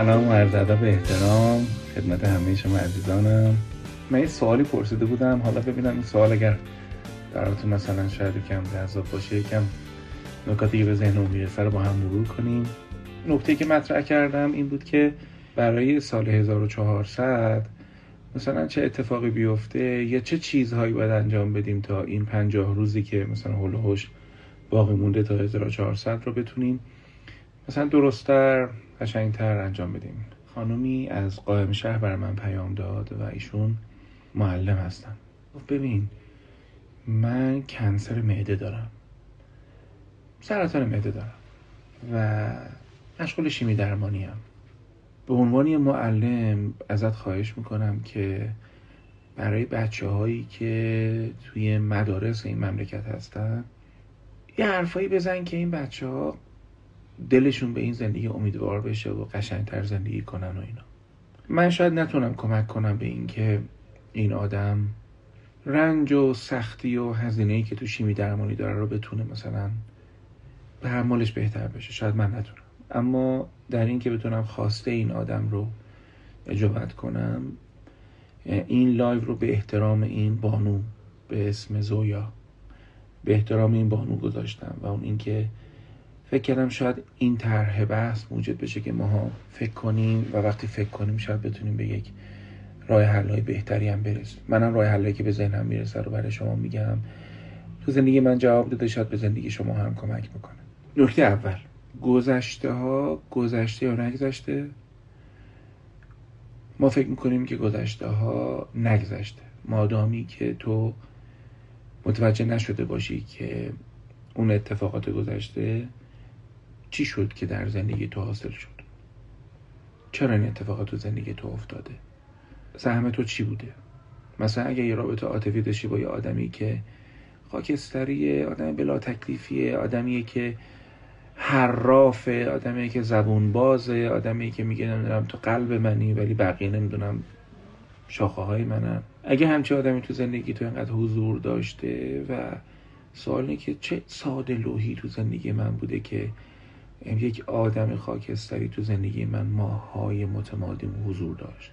سلام و عرض ادب احترام خدمت همه شما عزیزانم. من یه سوالی پرسیده بودم. حالا ببینم این سوال اگر براتون مثلا شاید کم جذاب باشه یکم نکاتی که به ذهنم می‌رسه رو با هم مرور کنیم. نکته که مطرح کردم این بود که برای سال 1400 مثلا چه اتفاقی بیفته یا چه چیزهایی باید انجام بدیم تا این پنجاه روزی که مثلا هول باقی مونده تا 1400 رو بتونیم مثلا درستتر قشنگتر انجام بدیم خانومی از قائم شهر بر من پیام داد و ایشون معلم هستن. ببین من کنسر معده دارم. سرطان معده دارم و مشغول شیمی درمانی. به عنوان معلم ازت خواهش می‌کنم که برای بچه هایی که توی مدارس این مملکت هستن یه حرفایی بزن که این بچه ها دلشون به این زندگی امیدوار بشه و قشنگتر زندگی کنن و اینا. من شاید نتونم کمک کنم به این که این آدم رنج و سختی و هزینه که تو شیمی درمانی داره رو بتونه مثلا تحملش بهتر بشه. شاید من نتونم. اما در این که بتونم خواسته این آدم رو اجابت کنم این live رو به احترام این بانو به اسم زویا به احترام این بانو گذاشتم و اون اینکه فکر کردم شاید این طرح بحث موجب بشه که ماها فکر کنیم و وقتی فکر کنیم شاید بتونیم به یک راه حلای بهتری هم برسیم. منم راه حلایی که به ذهنم می‌رسه رو برای شما میگم. تو زندگی من جواب داده شاید به زندگی شما هم کمک می‌کنه نکته اول. گذشته ها گذشته یا نگذشته؟ ما فکر می‌کنیم که گذشته ها نگذشته. مادامی که تو متوجه نشده باشی که اون اتفاقات گذشته چی شد که در زندگی تو حاصل شد؟ چرا این اتفاقات تو زندگی تو افتاده؟ سهم تو چی بوده؟ مثلا اگه یه رابطه عاطفی داشتی با یه آدمی که خاکستریه آدم بلا تکلیفیه آدمیه که حرافه آدمی که زبون بازه آدمی که میگه نمی‌دونم تو قلب منی ولی بقیه نمی‌دونم شاخه های منم اگه همچه آدمی تو زندگی تو اینقدر حضور داشته و سوال که چه ساده لوحی تو زندگی من بوده که یک آدم خاکستری تو زندگی من ماهای متمادی حضور داشت.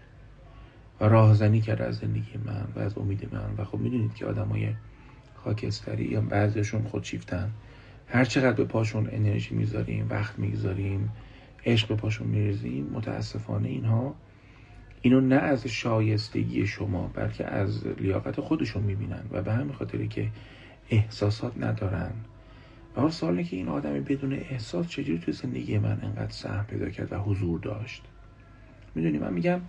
و راهزنی کرد از زندگی من و از امید من. و خب می‌دونید که آدم های خاکستری یا بعضیشون خودشیفتن. هر چقدر به پاشون انرژی می‌ذاریم وقت می‌گذاریم عشق به پاشون میریزیم متاسفانه اینها اینو نه از شایستگی شما بلکه از لیاقت خودشون می‌بینن. و به همین خاطری که احساسات ندارن. و سوالی که این آدمی بدون احساس چجوری تو زندگی من انقدر سهم پیدا کرد و حضور داشت؟ می‌دونی من میگم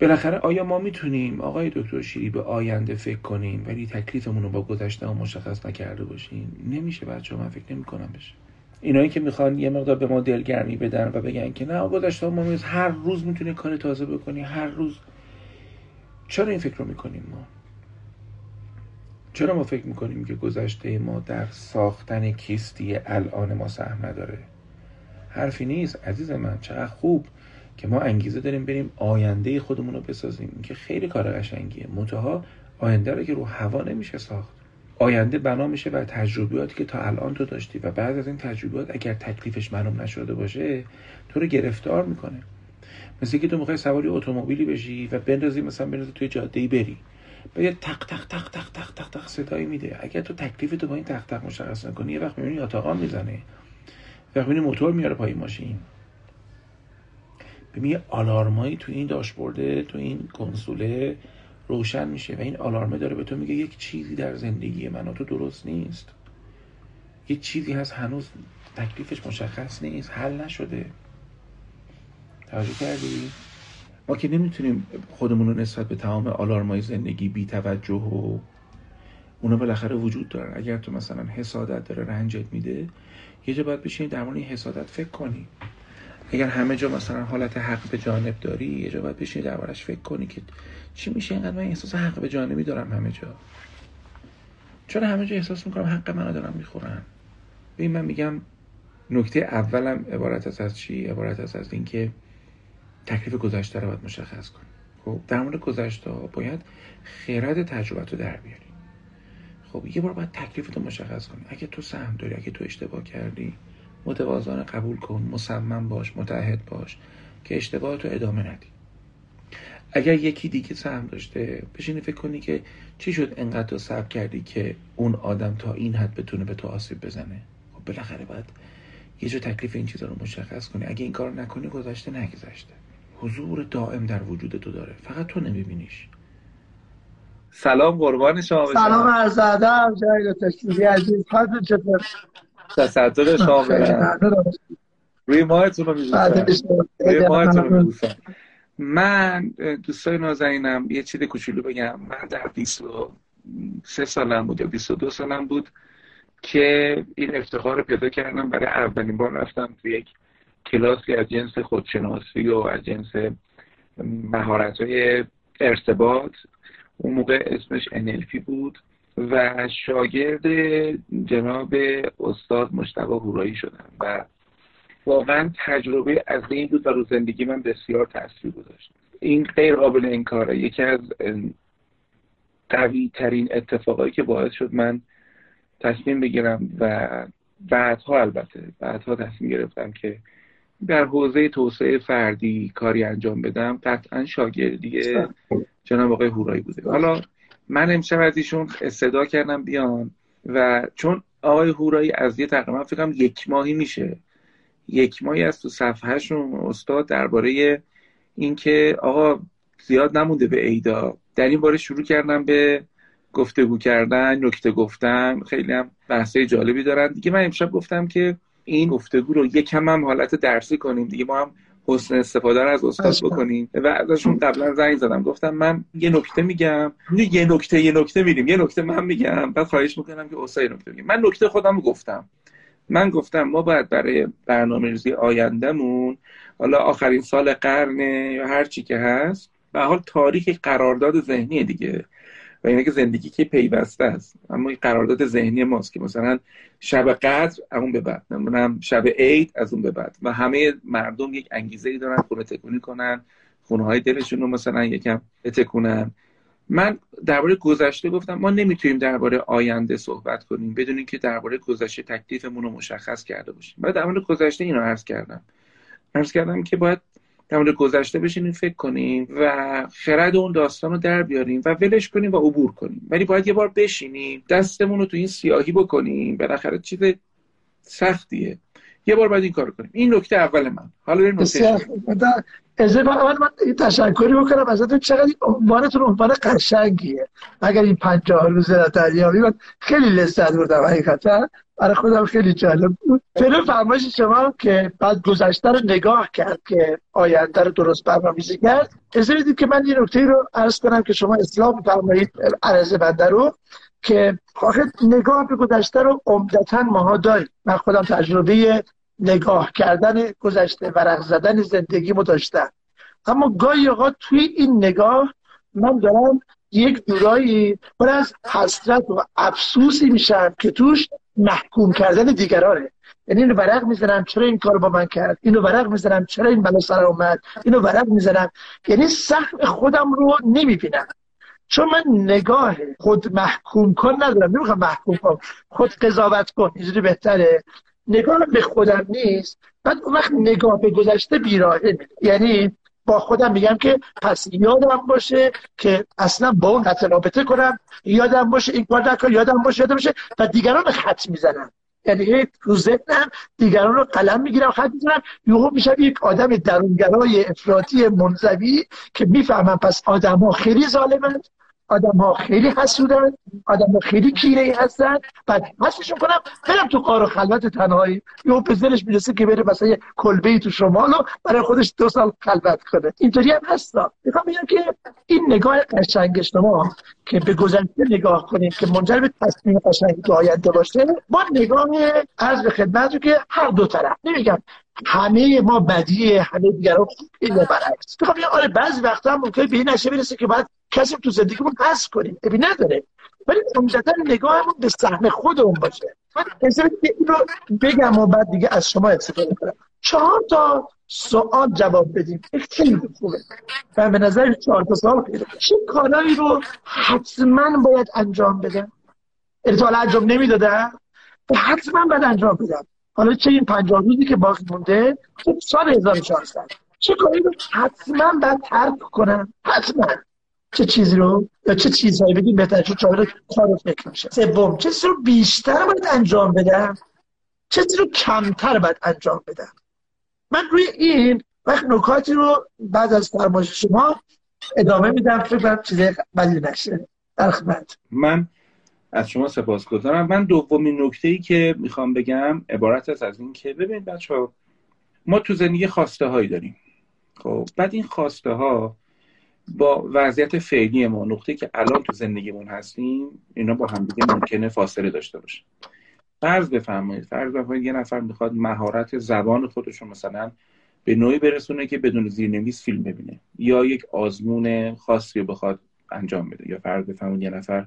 بالاخره آیا ما می‌تونیم آقای دکتر شیری به آینده فکر کنیم ولی تکلیفمون رو با گذشته مشخص نکرده باشیم؟ نمیشه بچه من فکر نمی‌کنم بشه. اینایی که می‌خوان یه مقدار به ما دلگرمی بدن و بگن که نه گذشته ما هر روز می‌تونی کار تازه بکنی هر روز. چرا این فکر رو می‌کنیم ما؟ چرا ما فکر می‌کنیم که گذشته ما در ساختن کیستی الان ما سهم نداره؟ حرفی نیست عزیز من چقدر خوب که ما انگیزه داریم بریم آینده خودمون رو بسازیم که خیلی کار قشنگیه. منتها آینده رو که رو هوا نمیشه ساخت. آینده بنا میشه بر تجربیاتی که تا الان تو داشتی و بعد از این تجربیات اگر تکلیفش معلوم نشده باشه تو رو گرفتار می‌کنه. مثل که تو می‌خوای سواری اتومبیلی بشی و بندازی مثلا بندازی توی جاده ای بری. و یه تق تق تق تق تق تق تق صدایی میده. اگر تو تکلیف تو با این تق تق مشخص نکنی یه وقت می‌بینی اتاقان می‌زنه. وقت می‌بینی موتور میاره پای ماشین. ببین آلارمایی تو این داشبورده تو این کنسوله روشن میشه و این آلارمه داره به تو میگه یک چیزی در زندگی من تو درست نیست. یک چیزی هست هنوز تکلیفش مشخص نیست حل نشده. توجه کردی؟ ما که نمی‌تونیم خودمون رو نسبت به تمام آلارمای زندگی بی توجه و اونا بالاخره وجود دارن. اگر تو مثلا حسادت داره رنجت میده یه جا باید بشینی در مورد حسادت فکر کنی. اگر همه جا مثلا حالت حق به جانب داری یه جا باید بشینی دربارش فکر کنی که چی میشه اینقدر من احساس حق به جانبی دارم همه جا. چرا همه جا احساس می‌کنم حق منو دارم می‌خورن. ببین من میگم نکته اولم عبارت است از چی؟ عبارت است از اینکه تکلیف گذشته رو باید مشخص کنی خب در مورد گذشته باید خیرت تجربت رو در بیاری خب یه بار باید تکلیف رو مشخص کنی اگه تو سهم داری اگه تو اشتباه کردی متوازان قبول کن مصمم باش متحد باش که اشتباه تو ادامه ندی. اگر یکی دیگه سهم داشته بشینی فکر کنی که چی شد انقدر تو صبر کردی که اون آدم تا این حد بتونه به تو آسیب بزنه؟ خب بالاخره باید یه جور تکلیف این چیزا رو مشخص کنی. اگه این کار نکنی گذشته نگذشته. حضور دائم در وجود تو داره. فقط تو نمیبینیش. سلام قربان شما سلام عرض ادب جای تشکیلی عزیز. حالتون چطور؟ تصدر شما روی ماهتون رو روی ماهتون رو من دوستای نازنینم یه چیز کوچولو بگم. من در 23 سالم بود یا 22 سالم بود که این افتخار رو پیدا کردم. برای اولین بار رفتم تو یک کلاسی از جنس خودشناسی و از جنس مهارت های ارتباط اون موقع اسمش NLP بود و شاگرد جناب استاد مشتبه هورایی شدم و واقعا تجربه از این بود و رو زندگی من بسیار تاثیر گذاشت. این غیر قابل انکاره یکی از قوی ترین اتفاقایی که باعث شد من تصمیم بگیرم و بعدها البته بعدها تصمیم گرفتم که در حوزه توسعه فردی کاری انجام بدم. قطعا شاگردی جناب آقای هورایی بوده. حالا من امشب از ایشون صدا کردم بیان و چون آقای هورایی از یه تقریبا فکرم یک ماهی میشه. یک ماهی از تو صفحهشون. استاد درباره اینکه آقا زیاد نمونده به ایدا در این باره شروع کردم به گفتگو کردن نکته گفتن. خیلی هم بحثای جالبی دارن. دیگه من امشب گفتم که این گفتگو رو یکم هم حالت درسی کنیم دیگه ما هم حسن استفاده رو از استاد بکنیم. و ازشون قبلا زنگ زدم گفتم من یه نکته میگم. یه نکته یه نکته میریم یه نکته من میگم. بعد خواهش می‌کنم که استاد نکته میگم من نکته خودم گفتم. من گفتم ما باید برای برنامه ریزی آیندهمون حالا آخرین سال قرن یا هر چی که هست به حال تاریخ قرارداد ذهنی دیگه. و اینه که زندگی که پیوسته است. اما این قرارداد ذهنی ماست که مثلا شب قدر اون به بعد نمی‌دونم شب عید از اون به بعد. و همه مردم یک انگیزه ای دارن خونه تکونی کنن خونه های دلشون رو مثلا یکم تکونن من درباره گذشته گفتم ما نمی‌تونیم درباره آینده صحبت کنیم بدون اینکه درباره گذشته تکلیفمون رو مشخص کرده باشیم. بعد در مورد گذشته اینو عرض کردم. عرض کردم که باید در مورد گذشته بشینیم فکر کنیم و خرد اون داستان رو در بیاریم و ولش کنیم و عبور کنیم ولی باید یه بار بشینیم دستمون رو تو این سیاهی بکنیم بالاخره چیز سختیه. یه بار باید این کار کنیم. این نکته اول من. حالا بریم اجازه من من تشکری بکنم ازتون چقدر عنوانتون عنوان قشنگیه. اگر این پنجاه روز دریابی من خیلی لذت بردم حقیقتا. برای خودم خیلی جالب بود. فیلم فرمایش شما که بعد گذشته رو نگاه کرد که آینده رو درست برنامه‌ریزی کرد. اجازه بدید که من یه نکته رو عرض کنم که شما اسلام فرمایید عرض بنده رو که آخه نگاه به گذشته رو عمدتا ماها داریم. من خودم تجربه نگاه کردن گذشته ورق زدن زندگی داشتم اما گاهی اوقات توی این نگاه من دارم یک جورایی پر از حسرت و افسوسی میشم که توش محکوم کردن دیگرانه. یعنی اینو ورق می‌زنم چرا این کار با من کرد؟ اینو ورق می‌زنم چرا این بلا سر اومد؟ اینو ورق می‌زنم. یعنی سهم خودم رو نمی‌بینم. چون من نگاه خود محکوم کن ندارم. نمی‌خوام محکوم کنم خود قضاوت کن. اینجوری بهتره. نگاه به خودم نیست. بعد اون وقت نگاه به گذشته بیراهه یعنی با خودم میگم که پس یادم باشه که اصلا با اون رابطه کنم. یادم باشه این کار نکن یادم باشه یادم باشه. و دیگران خط می‌زنم. یعنی تو ذهنم دیگران رو قلم می‌گیرم خط می‌زنم. یهو میشم یک آدم درونگرای افراطی منزوی که می‌فهمم پس آدم ها خیلی ظالمند آدم ها خیلی حسودن آدم ها خیلی کینه ای هستن. بعد حسشون کنم برم تو قار و خلوت تنهایی. یه به دلش می‌رسه که بره مثلا یه کلبه تو شمال و برای خودش دو سال خلوت کنه. اینطوری هم هستا می‌خوام بگم که این نگاه قشنگ شما که به گذشته نگاه کنیم که منجر به تصمیم قشنگی تو آینده باشه با نگاه از به خدمت که هر دو طرف. نمیگم همه ما بدیه همه دیگران خوبه برعکس. می‌خوام آره بعضی وقتا هم ممکنه به این نشه برسه که بعد کسی تو زندگیمون هست کنیم. ببین نداره. ولی عمدتا نگاهمون به سهم خودمون باشه. من این رو بگم و بعد دیگه از شما استفاده کنم. چهار تا سوال جواب بدیم. خیلی خوبه. و به نظر چهار تا سوال خیلی چه کارهایی رو حتما باید انجام بدم؟ یعنی تا انجام نمی‌دادم. حتما باید انجام بدم. حالا چه این پنجاه روزی که باقی مونده خب سال 1400 چه کاری رو حتما باید ترک کنم؟ حتما. چه چیزی رو؟ یا چه چیزهایی؟ بگیم بهتر چون چهار کار فکر میشه. سوم چه چیزی رو بیشتر باید انجام بدم؟ چه چیزی رو کمتر باید انجام بدم؟ من روی این وقت نکاتی رو بعد از فرمایش شما ادامه میدم فکر کنم چیزی بدی نشه. در خدمت. من از شما سپاسگزارم من دومین نکته ای که می‌خوام بگم عبارت است از این که ببینید بچه ها ما تو زندگی خواسته هایی داریم. خب بعد این خواسته ها با وضعیت فعلی ما نقطه‌ای که الان تو زندگیمون هستیم اینا با همدیگه ممکنه فاصله داشته باشه فرض بفرمایید فرض بفرمایید یه نفر می‌خواد مهارت زبان خودش رو مثلا به نوعی برسونه که بدون زیرنویس فیلم ببینه یا یک آزمون خاصی بخواد انجام بده. یا فرض بفرمایید یه نفر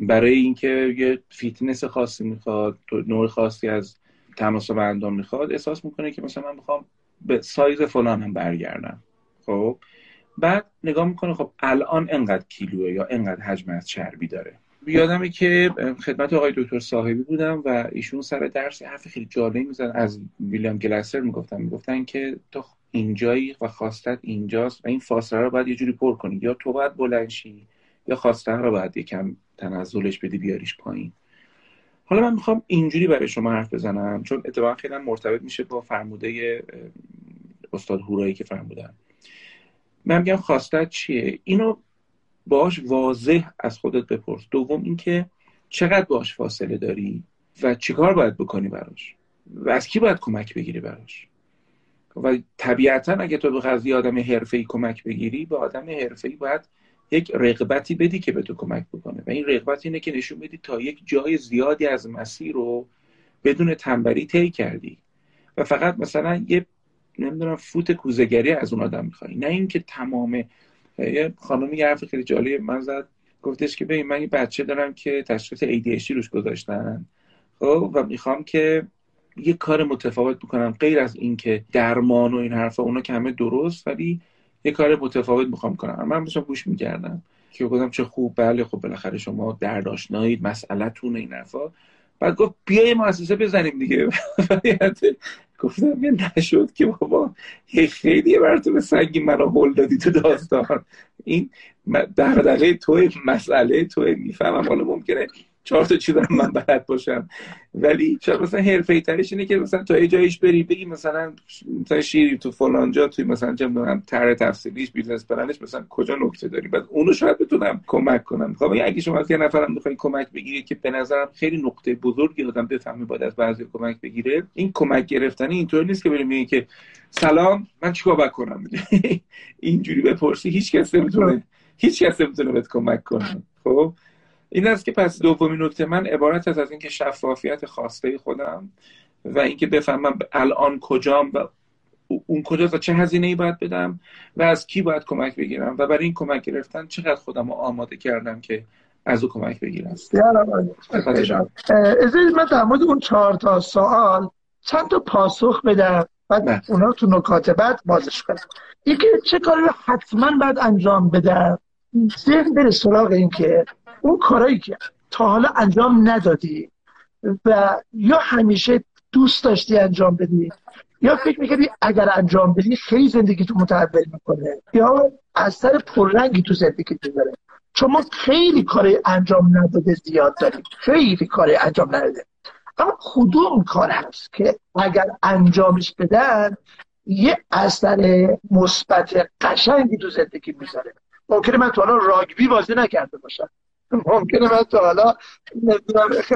برای اینکه یه فیتنس خاصی می‌خواد نوع خاصی از تناسب اندام می‌خواد احساس می‌کنه که مثلا من می‌خوام به سایز فلانم برگردم. خب؟ بعد نگاه می‌کنه خب الان انقدر کیلوه یا انقدر حجم از چربی داره؟ یادمه که خدمت آقای دکتر صاحبی بودم و ایشون سر درس حرف خیلی جالبی میزن از ویلیام گلاسر می‌گفتن می‌گفتن که تو اینجایی و خواستت اینجاست و این فاصله رو باید یه جوری پر کنی. یا تو باید بلنشی یا خواسته رو باید یکم تنزلش بدی بیاریش پایین. حالا من می‌خوام اینجوری برای شما حرف بزنم چون اتفاقا خیلی مرتبط میشه با فرموده استاد هورایی که فرمودن. من میگم خواستت چیه؟ اینو باش واضح از خودت بپرس. دوم اینکه چقدر باش فاصله داری و چیکار باید بکنی براش؟ و از کی باید کمک بگیری براش؟ و طبیعتا اگه تو به قضیه آدم ای کمک بگیری به آدم ای باید یک رغبتی بدی که به تو کمک بکنه. و این رغبت اینه که نشون بدی تا یک جای زیادی از مسیر رو بدون تنبری طی کردی. و فقط مثلا یه نمی‌دونم فوت کوزگری از اون آدم می‌خوای. نه اینکه تمام یه خانمی یه حرف خیلی جالب من زد. گفتش که ببین من یه بچه دارم که تشخیص ADHD روش گذاشتن. خب و می‌خوام که یه کار متفاوت بکنم. غیر از اینکه درمان و این حرفا اونا که همه درست ولی یه کار متفاوت می‌خوام کنم. من داشتم گوش می‌کردم. که گفتم چه خوب بله خب بالاخره شما درداشنایید مسئلهتون این حرفا. بعد گفت بیای مؤسسه بزنیم دیگه. گفتم یه نشد که بابا خیلی براتون سنگی منو هل دادی تو داستان. این دغدغه توی مسئله توی می‌فهمم حالا ممکنه چهار تا چیز من بلد باشم. ولی شاید مثلا حرفه ترش اینه که مثلا تا جایش بری بگی مثلا مثلا شیری تو فلان جا توی مثلا چه می‌دونم طرح تفصیلیش business plan ش مثلا کجا نکته داری؟ بعد اونو شاید بتونم کمک کنم. خب اگه شما از یه نفرم می‌خواین کمک بگیرید که به نظرم خیلی نقطه بزرگی آدم بفهمه باید از بعضی کمک بگیره این کمک گرفتنی اینطور نیست که بریم که سلام من چیکار کنم؟ اینجوری بپرسی هیچ کس نمی‌تونه هیچ کس نمی‌تونه بهت کمک کنه. خب؟ این است که پس دومین نکته من عبارت است از اینکه شفافیت خواسته خودم و اینکه بفهمم الان کجام و اون کجا و چه هزینه ای باید بدم و از کی باید کمک بگیرم و برای این کمک گرفتن چقدر خودم رو آماده کردم که از او کمک بگیرم. ازید من در مورد اون چهار تا سوال چند تا پاسخ بدم بعد نه. اونا تو نکات بعد بازش کنم. اینکه چه کاری رو حتما باید انجام بدم؟ ذهن بره سراغ این که اون کارایی که تا حالا انجام ندادی و یا همیشه دوست داشتی انجام بدی یا فکر می‌کردی اگر انجام بدی خیلی زندگی تو متحول می‌کنه یا اثر پررنگی تو زندگی داره چون ما خیلی کار انجام نداده زیاد داریم خیلی کار انجام نداده. اما کدوم کار هست که اگر انجامش بدن یه اثر مثبت قشنگی تو زندگی می‌ذاره. ممکنه من تو حالا راگبی بازی نکرده باشم. ممکنه من تا حالا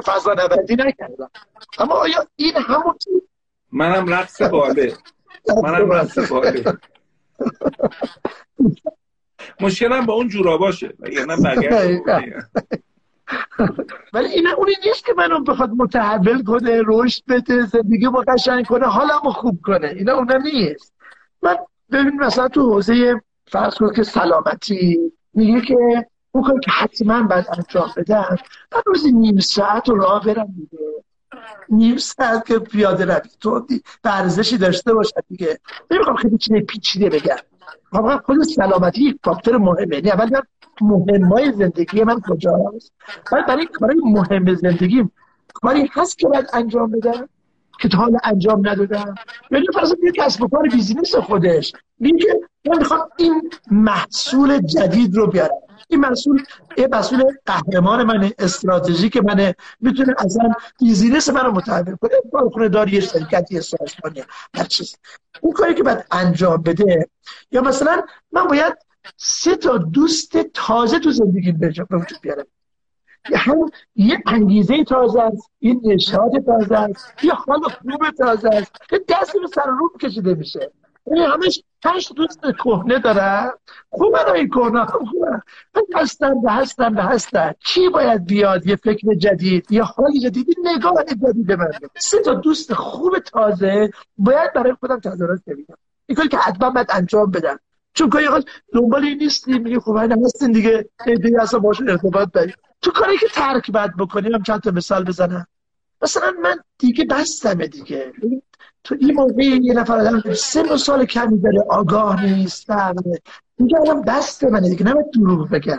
فضا نوردی نکردم. اما آیا این همون منم رقص باله. منم رقص باله. مشکلم با اون جورا باشه. یعنی ولی این اونی نیست که منو بخواد متحول کنه رشد بده زندگی ما قشنگ کنه حالمو خوب کنه. اینا اونا نیست. من ببین مثلا تو حوزه فرض کن که سلامتی میگه که اون کار که حتما باید انجام بدم من روزی نیم ساعت رو راه برم دیگه. نیم ساعت که پیاده روی. تو ارزشی داشته باشد دیگه. نمی‌خوام خیلی چیزی پیچیده بگم. واقعا خود سلامتی یک فاکتور مهمه. یعنی اول مهمای زندگی من کجاست؟ بعد برای کارهای مهم زندگی کاری هست که باید انجام بدم؟ که تا حالا انجام ندادم. یعنی فرض یه کسب و کار business خودش. میگه من می‌خوام این محصول جدید رو بیارم. این محصول یه محصول قهرمان من استراتژیک منه می‌تونه اصلا business منو متحول کنه. کارخونه داری یه شرکتی سازمانی هر چیز. اون کاری که باید انجام بده یا مثلا من باید سه تا دوست تازه تو زندگی به وجود بیارم. هم یه انگیزه تازه است یه نشاط تازه است یه حال خوب تازه است که دستی به سر رو کشیده میشه. یعنی همش پنج دوست کهنه دارن خوبه این کهنه؟ خوبه. هستن به هستن هستن. کی باید بیاد یه فکر جدید یه حال جدید نگاه جدید من سه تا دوست خوب تازه باید برای خودم تغییرات ببینم. این کاری که حتما باید انجام بدم. چون که دنبال این نیستیم میگه خب این هستین دیگه دیگه اصلا باشون ارتباط داریم تو کاری که ترک باید بکنیم هم چند تا مثال بزنم. مثلا من دیگه بستمه دیگه. تو این موقع یه نفر آدم سه سال کمی داره آگاه نیست دیگه الان دست منه دیگه نباید دروغ بگم.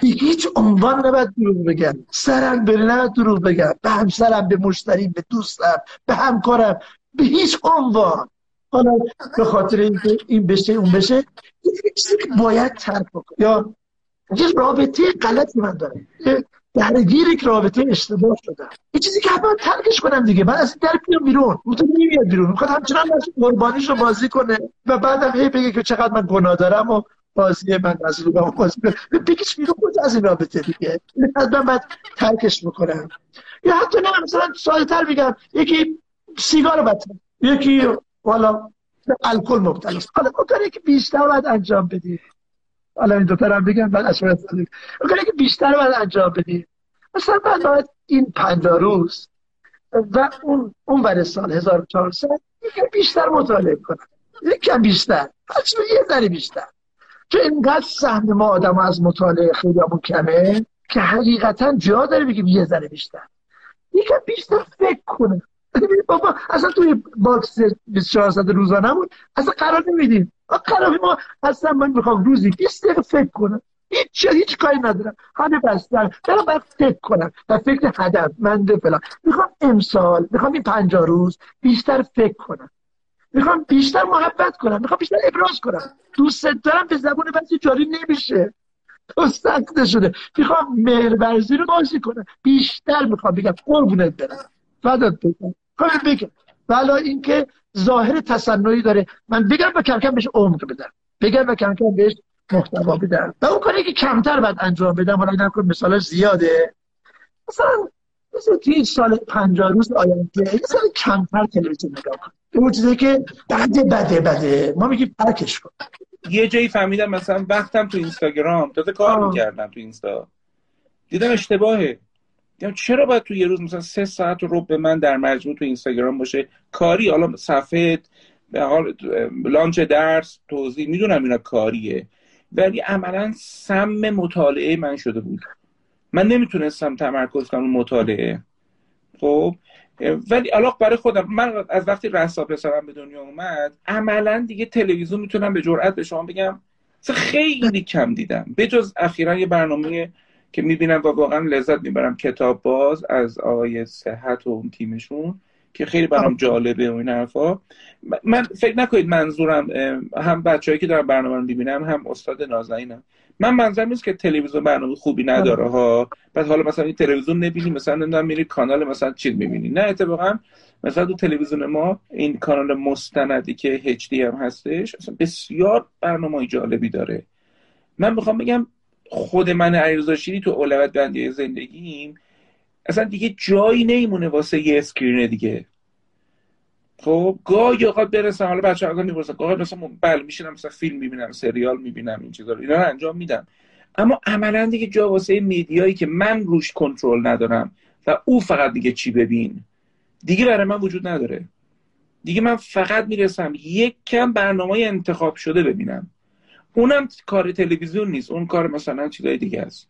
دیگه هیچ عنوان نباید دروغ بگم. سرم بره نباید دروغ بگم. به همسرم به مشتریم به دوستم به همکارم به هیچ عنوان. حالا به خاطر اینکه این بشه اون بشه باید ترک بکن یا یه رابطه غلطی من دارم. درگیر یک رابطه اشتباه شدم یه چیزی که باید ترکش کنم دیگه. من از در بیام بیرون. اون تو نمیاد بیرون. می‌خواد همچنان قربانیش رو بازی کنه و بعدم هی بگه که چقدر من گناه دارم و بازی من از رو بازی بگیش بیرون. خود از این رابطه دیگه؟ من باید ترکش بکنم. یا حتی نه مثلا ساده تر میگم. یکی سیگار بطن یکی حالا الکل مبتلا حالا کاری که بیشتر باید انجام بدی حالا این دوتا هم بگم بعد اشوار کاری که بیشتر باید انجام بدی مثلا من باید این پنجاه روز و اون اون ور سال 1400 یکم بیشتر مطالعه کنم یکم بیشتر. پس یه ذره بیشتر. چون اینقدر سهم ما آدم از مطالعه خیلی کمه که حقیقتا جا داره بگیم یه ذره بیشتر. یکم بیشتر فکر کنه. بابا اصلا توی باکس 24 ساعت روزانمون اصلا قرار نمیدیم. قرار ما اصلا من می‌خوام روزی 20 دقیقه فکر کنم. هیچ هیچ کاری ندارم. همه بستن. برم باید فکر کنم. و فکر هدف منده فلان. می‌خوام امسال می‌خوام این پنجاه روز بیشتر فکر کنم. می‌خوام بیشتر محبت کنم. می‌خوام بیشتر ابراز کنم. دوست دارم به زبون بعضی جاری نمیشه. تو سخته شده. می‌خوام مهرورزی رو بازی کنم. بیشتر می‌خوام بگم قربونت برم. فدات بگم کار بگم ولی اینکه ظاهر تصنعی داره. من بگم و کم کم بهش عمق بدم. بگم و کم کم بهش محتوا بدم. و اون کاری که کمتر باید انجام بدم حالا اینم که مثال زیاده. مثلا مثلا توی سال پنجاه روز آینده سال کمتر تلویزیون نگاه کن. اون چیزی که بده بده بده. ما میگیم پرکش کن. یه جایی فهمیدم مثلا وقتم تو اینستاگرام تازه کار می‌کردم تو اینستا. دیدم اشتباهه. چرا باید تو یه روز مثلا سه ساعت رو به من در مجموع تو اینستاگرام باشه؟ کاری حالا صفحه به حال لانچ درس توضیح می‌دونم اینا کاریه. ولی عملا سم مطالعه من شده بود. من نمی‌تونستم تمرکز کنم مطالعه. خب؟ ولی علاق برای خودم من از وقتی رسا پسرم به دنیا اومد عملا دیگه تلویزیون می‌تونم به جرئت به شما بگم خیلی کم دیدم. به جز اخیرا یه برنامه که می‌بینم و واقعا لذت می‌برم. کتاب باز از آقای صحت و اون تیمشون که خیلی برام جالبه و این حرفا. من فکر نکنید منظورم هم بچههایی که دارم برنامه رو می‌بینم هم استاد نازنینم. من منظورم نیست که تلویزیون برنامه خوبی نداره ها. بعد حالا مثلا این تلویزیون نبینی مثلا نمی‌دونم میری کانال مثلا چیز می‌بینی. نه اتفاقا مثلا تو تلویزیون ما این کانال مستندی که HD هم هستش اصلا بسیار برنامه جالبی داره. من می‌خوام بگم خود من علیرضا تو اولویت بندی زندگیم اصلا دیگه جایی نمیمونه واسه یه اسکرین دیگه. خب گاهی اوقات برسم حالا بچه‌ها اگه می‌پرسن گاهی مثلا بله میشینم مثلا فیلم می‌بینم سریال می‌بینم این چیزا رو اینا رو انجام میدم. اما عملا دیگه جا واسه میدیایی که من روش کنترل ندارم و او فقط دیگه چی ببین. دیگه برای من وجود نداره. دیگه من فقط می‌رسم یک کم برنامه انتخاب شده ببینم. اونم کار تلویزیون نیست. اون کار مثلا چیزای دیگه است.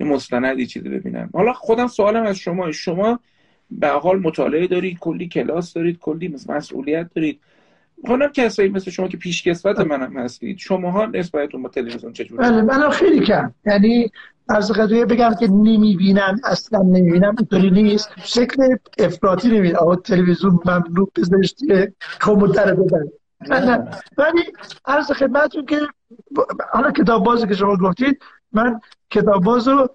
یه مستندی چیزی ببینم. حالا خودم سوالم از شما شما به حال مطالعه دارید کلی کلاس دارید کلی مسئولیت دارید. خودم کسایی مثل شما که پیش کسوت منم هستید شما ها نسبتتون با تلویزیون چجوری بله من خیلی کم. یعنی از قضیه بگم که نمی‌بینم اصلا نمی‌بینم اینطوری نیست. شکل افراطی نمی‌بینم. آقا تلویزیون ممنوع بذارش کمو در ببن ولی عرض خدمتون که حالا کتاب بازی که شما گفتید من کتاب باز رو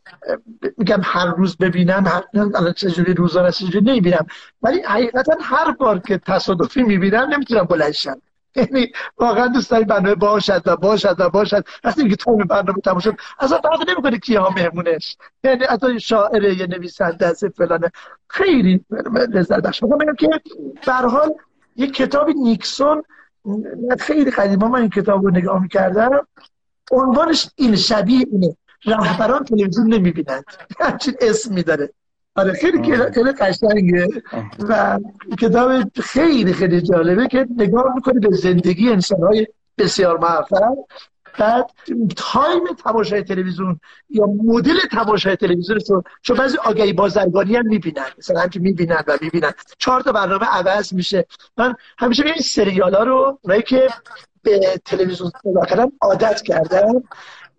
میگم هر روز ببینم الان چجوری روزانه چجوری نمی‌بینم. ولی حقیقتا هر بار که تصادفی می‌بینم نمی‌تونم بلنشم یعنی واقعا دوست داری برنامه باشد و باشد و باشد. وقتی که تو برنامه تماشا شد اصلا فرق نمی‌کنه کیها مهمونش. یعنی اصلا شاعره یه نویسنده است فلانه. خیلی لذت بخش. میگم که به حال یه کتاب نیکسون خیلی قدیما من این کتاب رو نگاه می‌کردم. عنوانش این شبیه اینه. رهبران تلویزیون نمی‌بینند. همچین اسمی داره. آره خیلی خیلی قشنگه. و کتاب خیلی خیلی جالبه که نگاه می‌کنه به زندگی انسانهای بسیار موفق بعد تایم تماشای تلویزیون یا مدل تماشای تلویزیون رو چون بعضی آگهی بازرگانی هم می‌بینن. مثلا همچه می‌بینن و می‌بینن. چهار تا برنامه عوض میشه. من همیشه این سریال ها رو اونایی که به تلویزیون نگاه عادت کردم.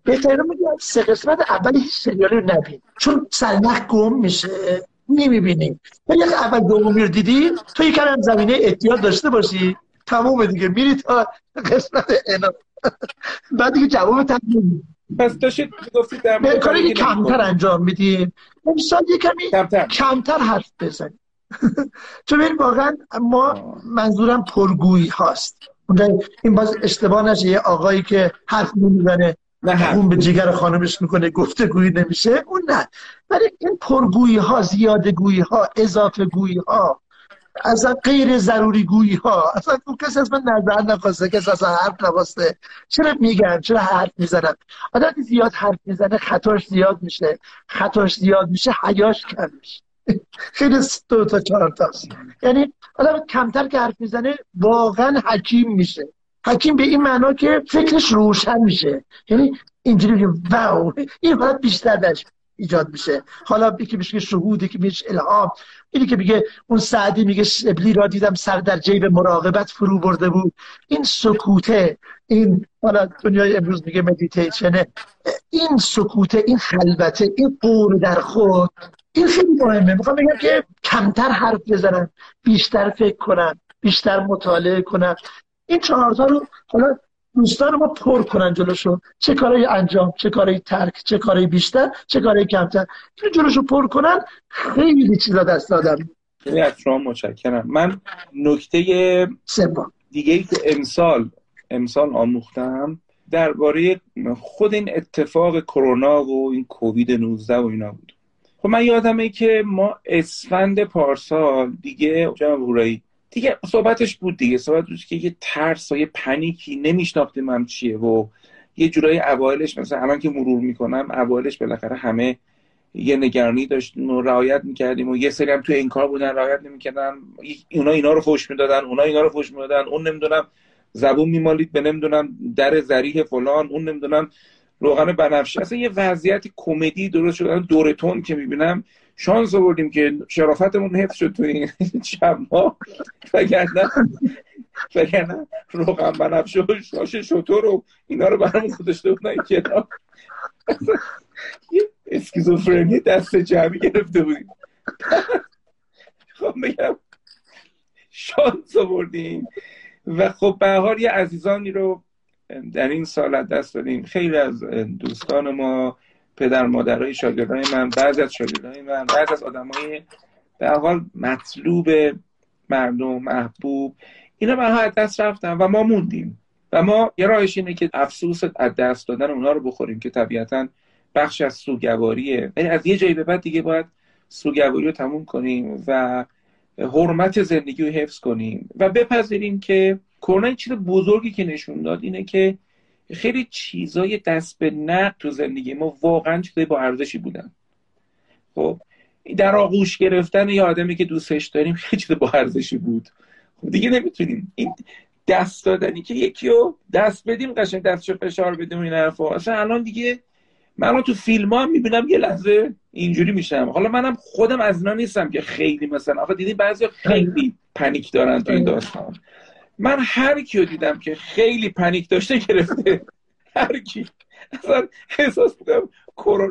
بهتره میگم سه قسمت اول هیچ سریالی رو نبین. چون سرنخ گم میشه. نمی‌بینیم. ولی اول دومی رو دیدی تو یکم زمینه احتیاط داشته باشی. تموم دیگه. میری تا قسمت اینا بعد دیگه جواب تموم پس داشتید گفتید در کاری کمتر انجام میدیم. امسال یه کمی کمتر, کمتر حرف بزنیم. چون ببین واقعا ما منظورم پرگویی هاست. این باز اشتباه نشه یه آقایی که حرف نمی‌زنه نه اون به جگر خانمش می‌کنه گفته گویی نمیشه اون نه. ولی این پرگویی ها زیاده گویی ها اضافه گویی ها اصلا غیر ضروری گویی ها اصلا کسی از من نظر نخواسته کسی اصلا حرف نخواسته. چرا میگن؟ چرا حرف می‌زنن؟ آدم زیاد حرف می‌زنه خطاش زیاد میشه. خطاش زیاد میشه حیاش کم میشه. خیلی دو تا چهار تاست. یعنی آدم کمتر که حرف می‌زنه واقعا حکیم میشه. حکیم به این معنا که فکرش روشن میشه. یعنی اینجوری واو این حالت بیشتر درش. ایجاد میشه. حالا یکی میشه شهود یکی میشه الهام. اینی که میگه اون سعدی میگه شبلی را دیدم سر در جیب مراقبت فرو برده بود. این سکوته این حالا دنیای امروز میگه مدیتیشنه این سکوته این خلوته این قور در خود این خیلی مهمه. می‌خوام بگم که کمتر حرف بزنن بیشتر فکر کنن بیشتر مطالعه کنن. این چهارتا رو حالا دوستان ما پر کنن جلوشو. چه کارایی انجام چه کارایی ترک چه کارایی بیشتر چه کارایی کمتر. این جلوشو پر کنن خیلی چیزا دست دادم خیلی از شما متشکرم. من نکته دیگه ای که امسال امسال آموختم درباره خود این اتفاق کرونا و این کووید 19 و اینا بود. خب من یادمه که ما اسفند پارسال دیگه جناب هورایی دیگه صحبتش بود دیگه صحبت بود که یه ترس و یه پنیکی نمیشناختیم هم چیه و یه جورایی اوایلش مثلا الان که مرور می‌کنم اوایلش بالاخره همه یه نگرانی داشتیم و رعایت می‌کردیم و یه سری هم توی این کار بودن رعایت نمی‌کردن. اونا اینا رو فوش می‌دادن اونا اینا رو فوش می‌دادن. اون نمی‌دونم زبون میمالید به نمی‌دونم در زریح فلان اون نمی‌دونم روغن بنفشه اصلا یه وضعیت کمدی درست شده دورتون که می‌بینم. شانس آوردیم که شرافتمون حفظ شد تو این شب ها وگرنه وگرنه روغن بنفشه و شاش شطور و اینا رو برامون گذاشته بودن کنار یه اسکیزوفرنی دست جمعی گرفته بودیم. خب بگم شانس آوردیم. و خب به حال یه عزیزانی رو در این سال دست دادیم. خیلی از دوستان ما پدر مادرای شاگردای من بعضی از شاگردای من بعضی از آدمای به حال مطلوب مردم محبوب اینا به از دست رفتن و ما موندیم. و ما یه راهش اینه که افسوس از دست دادن اونا رو بخوریم که طبیعتا بخش از سوگواریه. یعنی از یه جایی به بعد دیگه باید سوگواری رو تموم کنیم و حرمت زندگی رو حفظ کنیم. و بپذیریم که کرونا چیز بزرگی که نشون داد اینه که خیلی چیزای دست به نقد تو زندگی ما واقعا چیزای با ارزشی بودن. خب در آغوش گرفتن یه آدمی که دوستش داریم خیلی چیز با ارزشی بود. خب دیگه نمی‌تونیم. این دست دادنی که یکی رو دست بدیم قشنگ دستشو فشار بدیم این حرفا. اصلا الان دیگه من تو فیلم ها می‌بینم یه لحظه اینجوری میشم. حالا منم خودم از اینا نیستم که خیلی مثلا. آخه دیدیم بعضی خیلی پنیک دارن تو این داستان. من هر کیو دیدم که خیلی پنیک داشته گرفته. هر کی. اصلا احساس بودم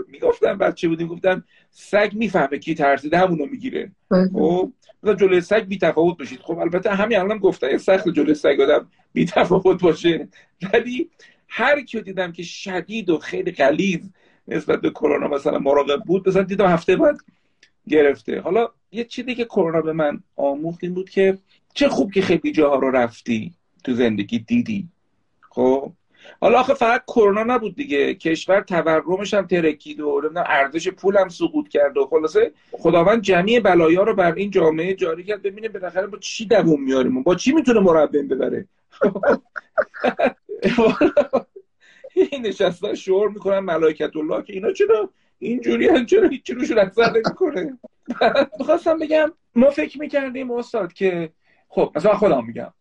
می‌گفتن بچه بودیم؟ گفتن سگ می‌فهمه کی ترسیده همونو می‌گیره. خب جلوی سگ بی تفاوت باشید. خب البته همین الان گفتن سخت جلوی سگ آدم بی تفاوت باشه. ولی هر کی دیدم که شدید و خیلی غلیظ نسبت به کرونا مثلا مراقب بود مثلا دیدم هفته بعد گرفته. حالا یه چیزی که کرونا به من آموخت این بود که چه خوب که خیلی جاها رو رفتی تو زندگی دیدی. خب؟ حالا آخه فقط کرونا نبود دیگه. کشور تورمش هم ترکید و ارزش پول هم سقوط کرد و خلاصه خداوند جمعی بلایا رو بر این جامعه جاری کرد. ببینه بالاخره با چی دووم میاریم با چی می‌تونه مربع ببره؟ این نشستن شعر می‌کنن ملائکت الله که اینا چرا اینجوری هم چرا هیچی روشون اثر نمی‌کنه می‌خواستم بگم ما فکر می‌کردیم استاد که خب مثلا خودم میگم.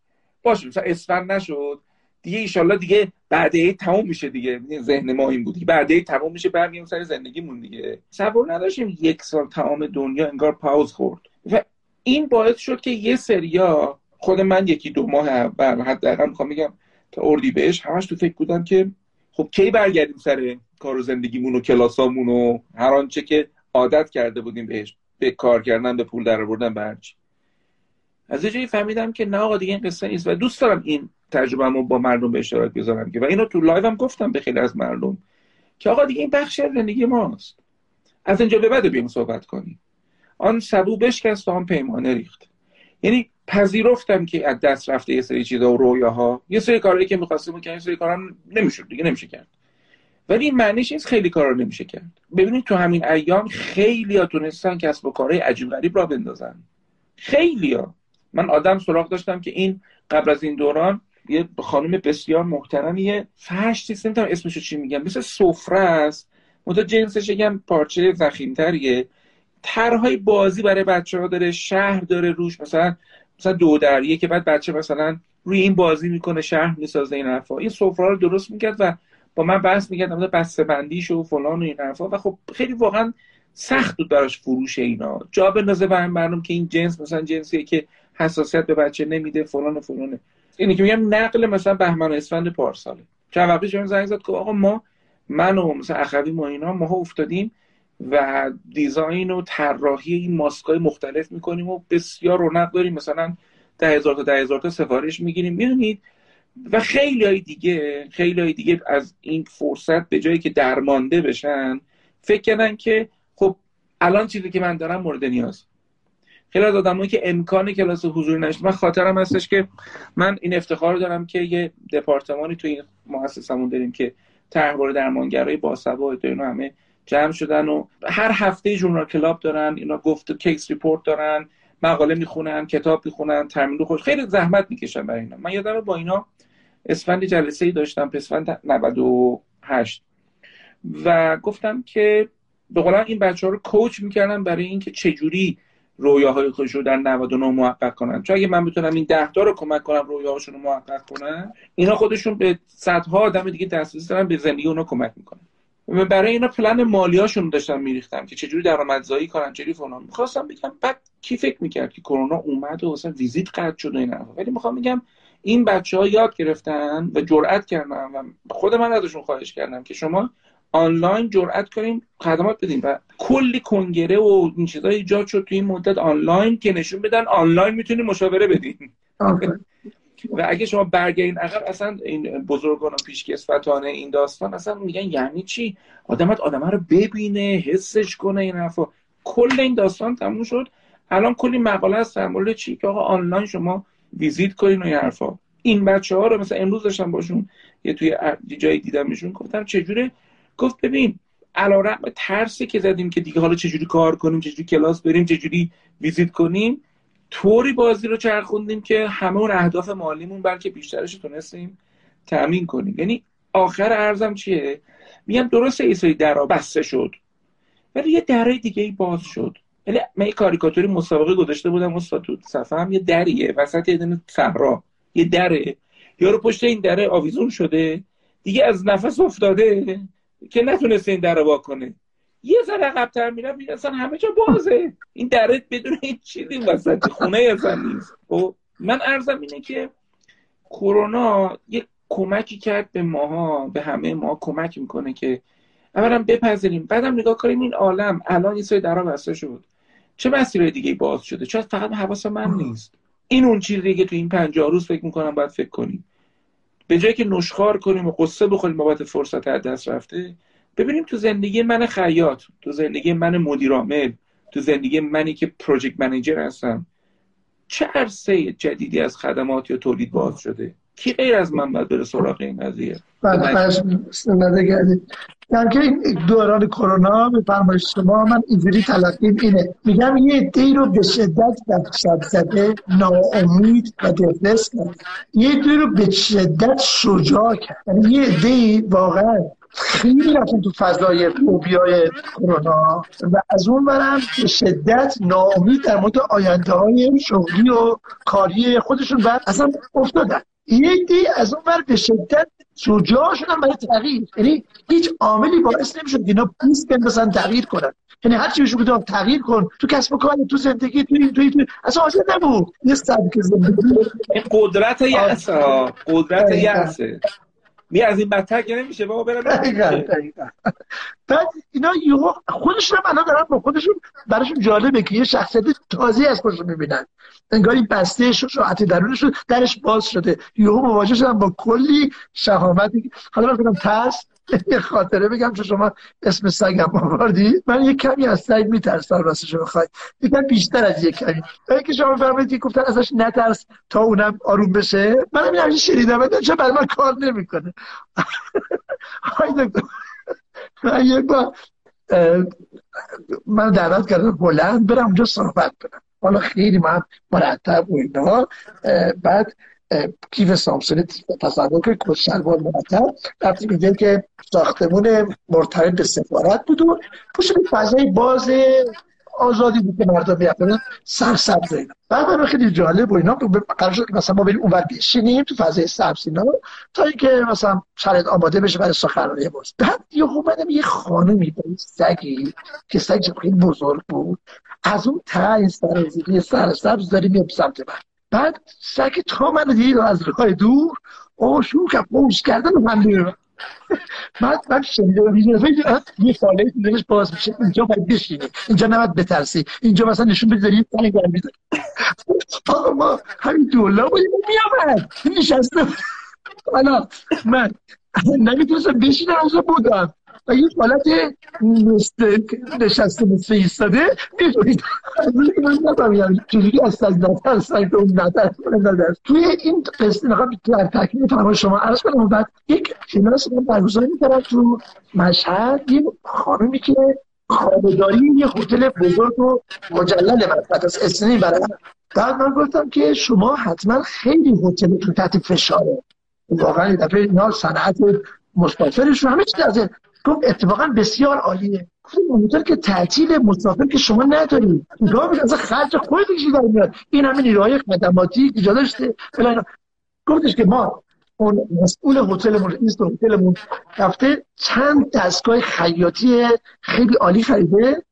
باشه مثلا اسفند نشد. دیگه ایشالله دیگه بعد عید تموم میشه دیگه. ذهن ما این بود. بعد عید تموم میشه برمیگیم سر زندگیمون دیگه. صبر نداشتیم یک سال تمام دنیا انگار پاوز خورد. و این باعث شد که یه سریا خود من یکی دو ماه اول حداقل می‌خوام میگم تا اردی بهش همش تو فکر بودم که خب کی برگردیم سر کار و زندگیمون و کلاسامون و هر آنچه که عادت کرده بودیم بهش به کار کردن به پول در آوردن به هرچی از جایی فهمیدم که نه آقا دیگه این قصه نیست. و دوست دارم این تجربهمو با مردم به اشتراک بذارم که. و اینو تو live هم گفتم به خیلی از مردم که آقا دیگه این بخش زندگی ماست. از اینجا به بعد بیایم صحبت کنیم. آن سبو بشکست و آن پیمانه ریخت. یعنی پذیرفتم که از دست رفته یه سری چیزا و رویاها. یه سری کارهایی که می‌خواستیم کنیم یه سری کارا نمی‌شد دیگه نمیشه کرد. ولی این معنیش نیست خیلی کارا نمیشه کرد. ببینید تو همین ایام خیلی ها تونستن کسب و کارهای عجیب غریب راه بندازن. خیلی. من آدم سراغ داشتم که این قبل از این دوران یه خانم بسیار محترمیه فرش نیست نمی‌تونم اسمشو چی میگم مثل سفره است. منتها جنسش یکم پارچه زخیمتریه. طرحهای بازی برای بچه ها داره شهر داره روش. مثلا مثلا دو دریه که بعد بچه مثلا روی این بازی می‌کنه شهر می‌سازه این حرفا. این سفره رو درست می‌کرد و با من بحث می‌کرد مثلا بسته بندیش و فلان و این حرفا. و خب خیلی واقعا سخت بود براش فروش اینا. جا بندازه برای مردم که این جنس مثلا جنسیه که حساسیت به بچه نمیده فلان و فلانه. اینی که میگم نقل مثلا بهمن اسفند پارساله. چند وقتی شما زنگ زد که آقا ما من و مثلا اخوی ما اینا ما افتادیم و دیزاین و طراحی این ماسکای مختلف می‌کنیم و بسیار رونق داریم. مثلا ده هزار تا ده هزار تا سفارش می‌گیریم. می‌دونید؟ و خیلی های دیگه خیلی های دیگه از این فرصت به جایی که درمانده بشن فکر کردن که خب الان چیزی که من دارم مورد نیاز. خیلی از آدمایی که امکان کلاس حضوری نشد من خاطرم هستش که من این افتخار دارم که یه دپارتمانی تو این مؤسسمون داریم که طرحواره درمانگرای باسواد و اینا همه جمع شدن و هر هفته journal club دارن اینا گفت case report دارن مقاله می‌خونن کتاب می‌خونن تمرین خوش خیلی زحمت می‌کشن برای اینا. من یادم با اینا اسفند جلسه ای داشتم اسفند 98 و گفتم که به قولن این بچه ها رو کوچ می‌کردم برای اینکه چجوری رویاهای خودش رو در 99 محقق کنن. چون اگه من بتونم این ده تا رو کمک کنم رویاهاشون رو محقق کنن اینا خودشون به صدها آدم دیگه دسترسی دارن به زندگی اونا کمک می‌کنن. برای اینا پلن مالیاشون داشتم میریختم که چجوری درآمدزایی کنن چجوری فلان. می‌خواستم بگم بعد کی فکر می‌کرد که کرونا اومد و مثلا ویزیت قطع شد و این ولی می‌خوام بگم این بچه ها یاد گرفتن و جرأت کردن و خود من ازشون خواهش کردم که شما آنلاین جرأت کنیم خدمات بدیم و کلی کنگره و این چیزا ایجاد شد تو این مدت آنلاین که نشون بدن آنلاین می‌تونیم مشاوره بدیم. و اگه شما برگردین عقب اصلا این بزرگان و پیشکسوتانه این داستان اصلا میگن یعنی چی؟ آدمت آدمه رو ببینه حسش کنه این حرفا. کل این داستان تموم شد. الان کلی مقاله هست در مورد چی؟ که آقا آنلاین شما ویزیت کنین و این حرفا. این بچه ها رو مثلا امروز داشتم باشون یه توی جایی دیدمشون گفتم چجوره؟ گفت ببین علیرغم ترسی که زدیم که دیگه حالا چجوری کار کنیم چجوری کلاس بریم چجوری ویزیت کنیم طوری بازی رو چرخوندیم که همه اون اهداف مالیمون بلکه بیشترش تونستیم تأمین کنیم. یعنی آخر ارزم چیه؟ میگم درست ایسایی درا بسته شد ولی یه دره دیگه ای باز شد. یعنی من یه کاریکاتوری مسابقه گذاشته بودم استاد تو هم یه دریه وسط یه دونه صحرا یه دره. یارو پشت این دره آویزون شده دیگه از نفس افتاده. که نتونسته این در وا کنه. یه ذره عقب‌تر میرم میگه اصلا همه جا بازه. این درت بدون هیچ چیزی وسط خونه اصلا نیست. خب من ارزم اینه که کرونا یه کمکی کرد به ماها به همه ما کمک می‌کنه که اولا بپذیریم. بعدم نگاه کنیم این عالم الان این سری درا بسته شد. چه مسیرهای دیگه باز شده؟ چرا فقط حواس من نیست؟ این اون چیزی که تو این پنجاه روز فکر می‌کنم باید فکر کنیم. به جایی که نشخار کنیم و قصه بخوریم بابت فرصت از دست رفته ببینیم تو زندگی من خیاط تو زندگی من مدیرعامل تو زندگی منی که پروژکت منیجر هستم چه عرصه جدیدی از خدمات یا تولید باز شده؟ کی غیر از من باید بره سراغ این قضیه؟ بله گردید در که دوران کرونا به فرمایش شما من اینجوری تلقیم اینه. میگم یه دی رو به شدت وحشت زده ناامید و دفلس کرد. یه دی رو به شدت شجاع کرد. یعنی یه دی واقعا خیلی رفتن تو فضای فوبیای کرونا و از اون برم به شدت ناامید در مورد آینده های شغلی و کاری خودشون و اصلا افتادن. یه دی از اون بر به شدت شجاع شدن برای تغییر. یعنی هیچ عاملی باعث نمی‌شد اینا پوست بندازن تغییر کنن. یعنی هر چی بهشون گفتم تغییر کن. تو کسب و کار تو زندگی تو این تو این اصلا حاصل نبود. یه سبک زندگی. این قدرت یأس قدرت یأسه. می از این بدتر که نمیشه بابا برم بعد اینا یهو خودشون هم الان دارن با خودشون براشون جالبه که یه شخصیت تازی از خودشون می‌بینن. انگار این بسته شجاعت درونشون درش باز شده. یهو مواجه شدن با کلی شهامتی حالا من ترس یه خاطره بگم چون شما اسم سگم آوردی من یه کمی از سگ میترسم راستش بخوای. یکم بیشتر از یه کمی. که شما فرمایید گفتن ازش نترس تا اونم آروم بشه من این شنیدم چه برای من کار نمی‌کنه. من یک بار من دعوت کردم بلند برم اونجا صحبت کنم. حالا خیلی من مرتب و اینا بعد کیف سامسون تصور که کش شلوار مرتب. رفتیم میدیم که ساختمون مرتبط به سفارت بود و پشت فضای باز آزادی بود که مردم می‌رفتن. سر سبز اینا. بعد خیلی جالب و اینا قرار شد که مثلا ما بریم اونور بشینیم تو فضای سبز اینا. تا اینکه مثلا شرط آماده بشه برای سخنرانی باز. بعد یه اومدم یه خانمی با سگی که سگ خیلی بزرگ بود. از اون ته این سر سر سبز داره میاد سمت من بعد سگ تا من دید از راه دور او شروع کرد بوش کردن هم بعد من شنیده یه ساله دلش باز میشه. اینجا باید بشینه اینجا نباید بترسی. اینجا مثلا نشون بده داری تنگ آقا ما همین دولا بودیم میامد نشسته. حالا من نمی‌تونستم بشینم اونجا بودم. و یه حالت نشسته مثل ایستاده می‌دونید من نفهمیدم چجوری از از نتر سایت اون نتر توی این قصه می‌خوام در تکمیل فرمان شما عرض کنم بعد یک کلاس من برگزار می‌کردم تو مشهد. یه خانومی که خانهداری یه هتل بزرگ و مجلل بعد از اسنی برای بعد من گفتم که شما حتما خیلی هتلتون تحت فشاره. واقعا دفعه اینا صنعت رو همه چیز از گفت اتفاقا بسیار عالیه. اونطور که تعطیل مسافر که شما ندارید نگاه از خرج خود چیزی در میاد. این همه نیروهای خدماتی که داشته. گفتش که ما اون مسئول هتلمون رئیس هتلمون رفته چند دستگاه خیاطی خیلی عالی خریده.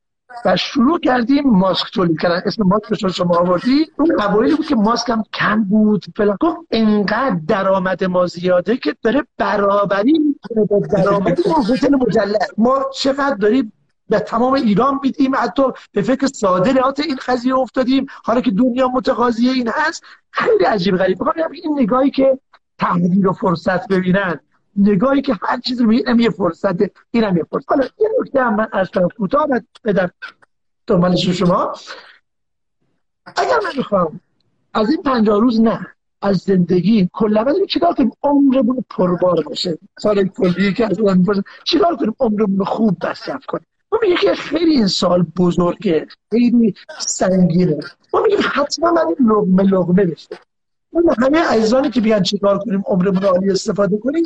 و شروع کردیم ماسک تولید کردن. اسم ماسک شما آوردی. اون قبایلی بود که ماسک هم کم بود فلان. گفت انقدر درآمد ما زیاده که داره برابری می‌کنه درآمد هتل مجلل. ما چقدر داریم به تمام ایران میدیم حتی به فکر صادرات این قضیه افتادیم. حالا که دنیا متقاضی این هست خیلی عجیب غریب. این نگاهی که تحلیل و فرصت ببینن. نگاهی که هر چیز رو میگم یه فرصت اینم یه فرصت. حالا یه نکته هم من از طرف کوتاه بدم دنبالش شما. اگر من می‌خوام از این پنجاه روز نه از زندگی کلا بدونیم چیکار کنیم؟ عمرمون پربار باشه. سال کلی که از اون چیکار کنیم؟ عمرمون خوب مصرف کنیم. ما میگه که خیلی این سال بزرگه خیلی سنگینه. ما میگیم حتما من این لغمه لغمه بشه. همه عزیزانی که بیان چیکار کنیم عمرمون عالی استفاده کنیم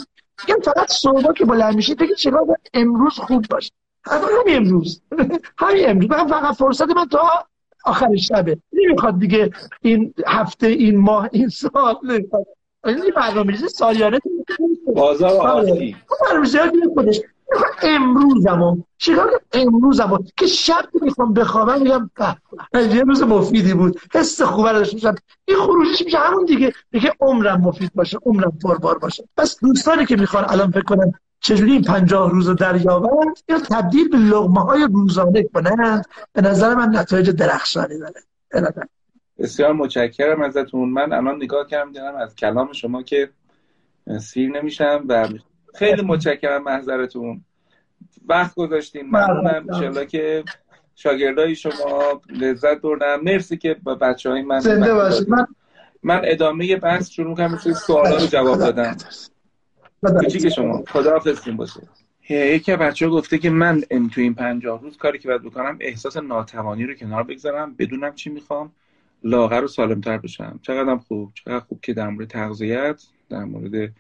میگم فقط صبح که بلند میشید بگید چیکار امروز خوب باشه. همین امروز. همین امروز. من فقط فرصت من تا آخر شبه. نمی‌خواد دیگه این هفته این ماه این سال نمی‌خواد. این برنامه سالیانه بازار برنامه خودش امروزمو. چیکار امروزمو. که شب می‌خوام بخوابم میگم یه روز مفیدی بود. حس خوبه رو داشتم این خروجش میشه همون دیگه. دیگه عمرم مفید باشه عمرم پربار باشه. پس دوستانی که می‌خوان الان فکر کنن چجوری این پنجاه روز رو دریابند یا تبدیل به لغمه های روزانه کنند به نظر من نتایج درخشانی داره. بسیار متشکرم ازتون. من الان نگاه کردم دیدم از کلام شما که سیر نمیشم و خیلی متشکرم محضرتون. وقت گذاشتین. ممنونم انشالله که شاگردای شما. لذت بردم. مرسی که با بچه های من زنده باشید. من من ادامه بحث شروع کنم مثل سوالا رو جواب دادم. که شما. خدا باشه. یکی بچه ها گفته که من تو این پنجاه روز کاری که باید بکنم احساس ناتوانی رو کنار بگذارم بدونم چی می‌خوام لاغر و سالمتر بشم. چقدر خوب چقدر خوب که در مورد تغذیت در مورد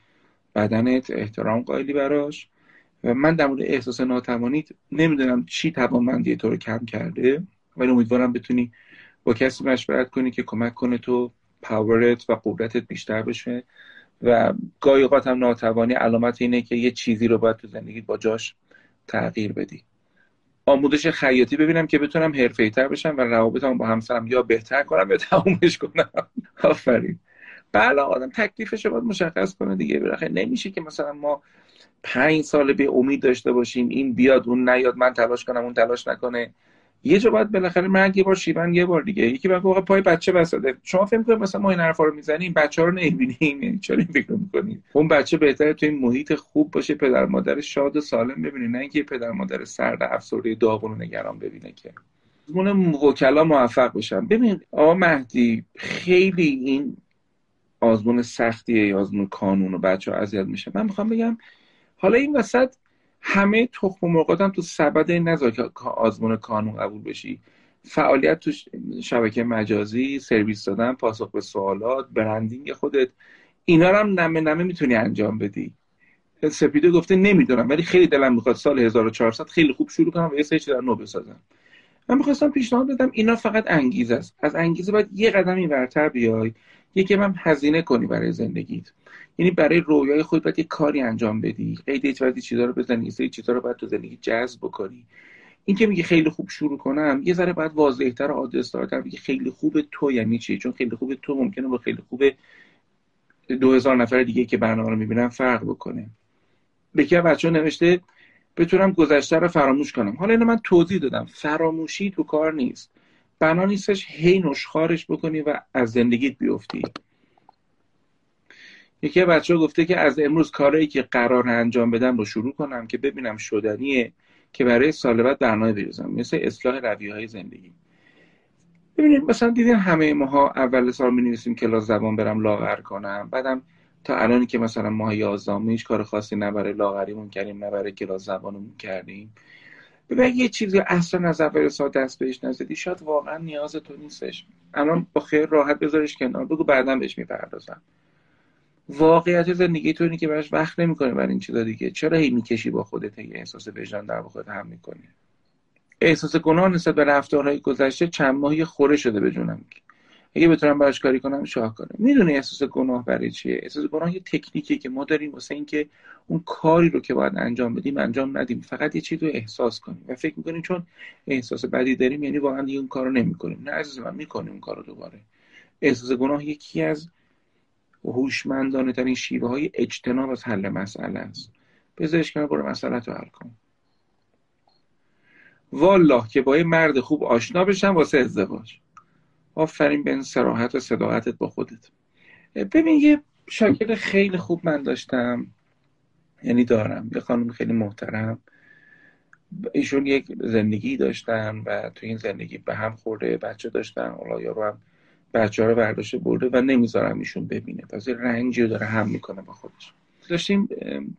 بدنت احترام قائلی براش. و من در مورد احساس ناتوانی نمی‌دونم چی توانمندی تو رو کم کرده ولی امیدوارم بتونی با کسی مشورت کنی که کمک کنه تو پاورت و قدرتت بیشتر بشه. و گاهی اوقات هم ناتوانی علامت اینه که یه چیزی رو باید تو زندگی با جاش تغییر بدی. آموزش خیاطی ببینم که بتونم تر بشم و روابطم با همسرم یا بهتر کنم یا تمومش کنم. آفرین. بله آدم تکلیفش باید مشخص کنه دیگه. بلاخره نمیشه که مثلا ما پنج سال به امید داشته باشیم این بیاد اون نیاد من تلاش کنم اون تلاش نکنه. یه جا باید بالاخره مرگ یه بار شیون یه بار دیگه. یکی بگه پای بچه بساده. شما فکر کنید مثلا ما این حرفا رو می‌زنیم بچه ها رو نمی‌بینیم؟ یعنی چرا این فکر می‌کنید؟ اون بچه بهتره تو این محیط خوب باشه پدر مادر شاد و سالم ببینه. نه اینکه پدر مادر سرد افسرده داغون و نگران ببینه که. اون وکلا موفق بشن. ببین آقا مهدی خیلی این آزمون سختیه آزمون کانون و بچه ها اذیت میشه. من می‌خوام بگم حالا این وسط همه تخم مرغات هم تو سبد نذار که آزمون کانون قبول بشی. فعالیت تو شبکه مجازی سرویس دادن پاسخ به سوالات برندینگ خودت اینا رو هم نمه نمه می‌تونی انجام بدی. سپیده گفته نمی‌دونم ولی خیلی دلم می‌خواد سال 1400 خیلی خوب شروع کنم و یه سری در نو بسازم. من می‌خواستم پیشنهاد بدم اینا فقط انگیزه است. از انگیزه باید یه قدم این ورتر بیای یکی هم هزینه کنی برای زندگیت. یعنی برای رویای خود باید یه کاری انجام بدی. قید بعدی چیزا رو بزنی سری چیزا رو باید تو زندگی جذب بکنی. این که میگه خیلی خوب شروع کنم یه ذره باید واضح‌تر و عادل‌تر بگی خیلی خوب تو یعنی چی؟ چون خیلی خوب تو ممکنه با خیلی خوب دو هزار نفر دیگه که برنامه رو می‌بینن فرق بکنه. به که بچه نوشته بتونم گذشته رو فراموش کنم. حالا اینو من توضیح دادم. فراموشی تو کار نیست. بنا نیستش هی نشخارش بکنی و از زندگیت بیفتی. یکی بچه ها گفته که از امروز کارهایی که قرار انجام بدم رو شروع کنم که ببینم شدنیه که برای سال بعد برنامه بریزم. مثل اصلاح رویه های زندگی. ببینید مثلا دیدین همه ماها اول سال می نویسیم کلاس زبان برم لاغر کنم بعدم تا الانی که مثلا ماه یازدهم هیچ کار خاصی نه برای لاغریمون کردیم نه برای زبانمون کردیم. ببین یه چیزی اصلا از اول سال دست بهش نزدی شاید واقعا نیاز تو نیستش. الان با خیر راحت بذارش کنار بگو بعدا بهش می‌پردازم. واقعیت زندگی تو اینه که براش وقت نمی‌کنه برای این چیزا دیگه. چرا هی می‌کشی با خودت؟ هی احساس وجدان در خودت هم می‌کنی. احساس گناه نسبت به رفتارهای گذشته چند ماهی خوره شده به اگه بتونم براش کاری کنم شاهکاره می‌دونی احساس گناه برای چیه؟ احساس گناه یه تکنیکیه که ما داریم واسه اینکه اون کاری رو که باید انجام بدیم انجام ندیم. فقط یه چیزی رو احساس کنیم. و فکر می‌کنیم چون احساس بدی داریم یعنی واقعا دیگه اون کارو نمی‌کنیم. نه عزیز من می‌کنیم اون کارو دوباره. احساس گناه یکی از هوشمندانه ترین شیوه های اجتناب از حل مسئله است. بذارش کنار برو مسئله تو حل کن. والله که با یه مرد خوب آشنا بشم واسه ازدواج. آفرین به این سراحت و صداقتت با خودت. ببین یه شاگرد خیلی خوب من داشتم. یعنی دارم. یه خانم خیلی محترم. ایشون یک زندگی داشتن و تو این زندگی به هم خورده بچه داشتن. حالا یارو هم بچه ها رو برداشته برده و نمی‌ذارم ایشون ببینه. پس رنجی رو داره هم می‌کنه با خودش. داشتیم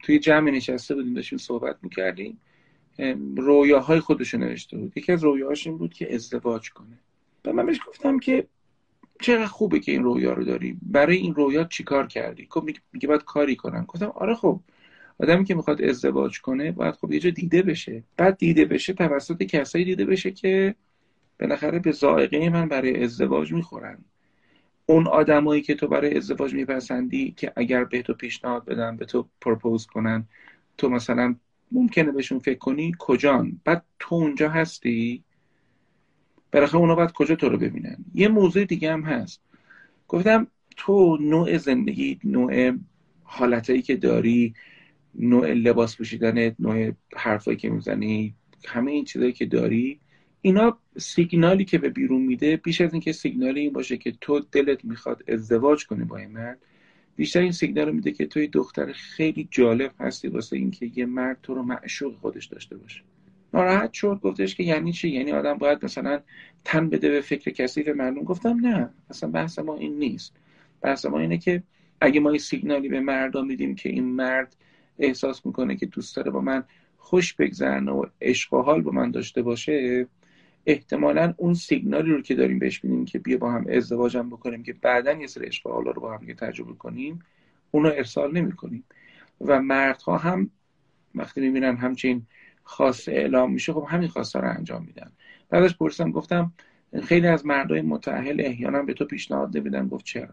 توی جمع نشسته بودیم داشتیم صحبت می‌کردیم. رویاهای خودش رو نوشته بود. یکی از رویاهاش این بود که ازدواج کنه. و من بهش گفتم که چقدر خوبه که این رویا رو داری. برای این رویا چیکار کردی؟ خب میگه باید کاری کنم. گفتم آره خب. آدمی که می‌خواد ازدواج کنه باید خب یه جا دیده بشه. بعد دیده بشه توسط کسایی دیده بشه که بالاخره به ذائقه من برای ازدواج می‌خورن. اون آدمایی که تو برای ازدواج میپسندی که اگر به تو پیشنهاد بدن به تو پروپوز کنن تو مثلا ممکنه بهشون فکر کنی کجان؟ بعد تو اونجا هستی؟ بالاخره اونا باید کجا تو رو ببینن؟ یه موضوع دیگه هم هست. گفتم تو نوع زندگی نوع حالتایی که داری نوع لباس پوشیدن نوع حرفایی که می‌زنی همه این چیزایی که داری اینا سیگنالی که به بیرون میده بیش از اینکه سیگنالی این باشه که تو دلت می‌خواد ازدواج کنی با این مرد بیشتر این سیگنال رو میده که توی دختر خیلی جالب هستی واسه اینکه یه مرد تو رو معشوق خودش داشته باشه. ناراحت شد گفتش که یعنی چی؟ یعنی آدم باید مثلا تن بده به فکر کسی به مردم. گفتم نه اصلا بحث ما این نیست. بحث ما اینه که اگه ما این سیگنالی به مردم میدیم که این مرد احساس می‌کنه که دوست داره با من خوش بگذرنه و عشق و حال با من داشته باشه احتمالا اون سیگنالی رو که داریم بهش میدیم که بیا با هم ازدواجم بکنیم که بعدا یه سری عشق و حالا رو با هم تجربه کنیم اونو ارسال نمی‌کنیم. و مردها هم وقتی می‌بینن همچین خاص اعلام میشه خب همین خواسته رو انجام میدن. بعدش پرسیدم گفتم خیلی از مردای متأهل احیانا به تو پیشنهاد نمیدن. گفت چرا؟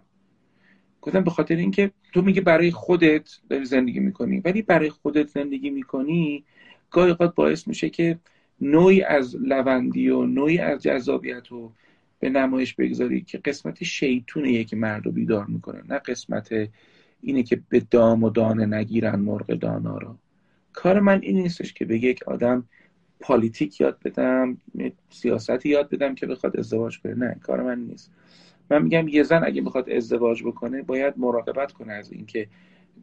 گفتم به خاطر اینکه تو میگه برای خودت داری زندگی می‌کنی. ولی برای خودت زندگی می‌کنی گاهی اوقات باعث میشه که نوعی از لوندی و نوعی از جذابیت رو به نمایش بگذاری که قسمت شیطون یکی مرد رو بیدار می‌کنه. نه قسمت اینه که به دام و دانه نگیرن مرغ دانا رو. کار من این نیستش که به یک آدم پالیتیک یاد بدم سیاستی یاد بدم که بخواد ازدواج کنه. نه کار من نیست. من میگم یه زن اگه بخواد ازدواج بکنه باید مراقبت کنه از اینکه